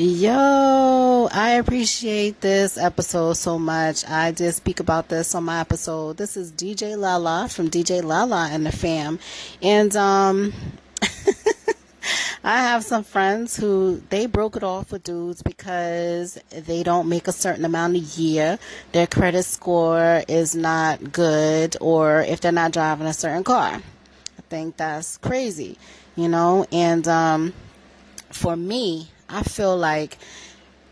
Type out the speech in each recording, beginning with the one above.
Yo, I appreciate this episode so much. I did speak about this on my episode. This is DJ Lala from DJ Lala and the fam. And um I have some friends who they broke it off with dudes because they don't make a certain amount a year. Their credit score is not good or if they're not driving a certain car. I think that's crazy, you know, and um for me, I feel like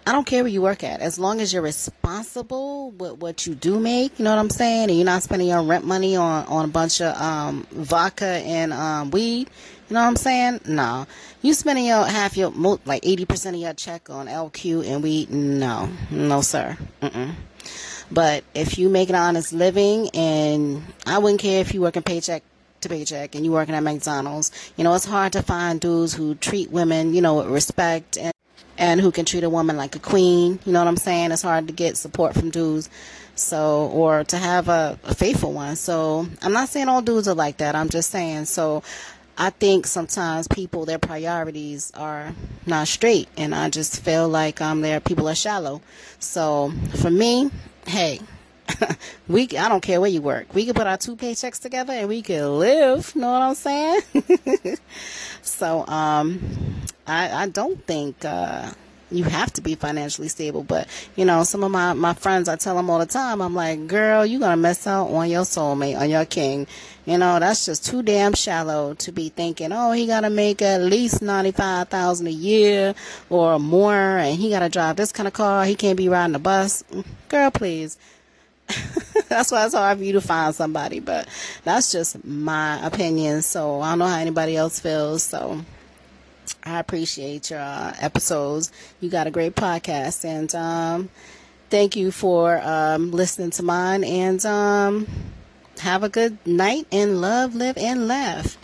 I don't care where you work at, as long as you're responsible with what you do make. You know what I'm saying? And you're not spending your rent money on on a bunch of um, vodka and um, weed. You know what I'm saying? No, you spending your half your like 80 percent of your check on LQ and weed. No, no, sir. Mm-mm. But if you make an honest living, and I wouldn't care if you work in paycheck to paycheck and you're working at McDonald's. You know, it's hard to find dudes who treat women, you know, with respect and and who can treat a woman like a queen. You know what I'm saying? It's hard to get support from dudes. So, or to have a, a faithful one. So, I'm not saying all dudes are like that. I'm just saying. So, I think sometimes people, their priorities are not straight. And I just feel like um, their people are shallow. So, for me, hey, we I don't care where you work. We can put our two paychecks together and we can live. Know what I'm saying? so um, I I don't think uh, you have to be financially stable. But you know, some of my my friends, I tell them all the time. I'm like, girl, you gonna miss out on your soulmate, on your king. You know, that's just too damn shallow to be thinking, oh, he gotta make at least ninety five thousand a year or more, and he gotta drive this kind of car. He can't be riding a bus. Girl, please that's why it's hard for you to find somebody, but that's just my opinion. So I don't know how anybody else feels. So I appreciate your uh, episodes. You got a great podcast, and um, thank you for um, listening to mine. And um, have a good night and love, live, and laugh.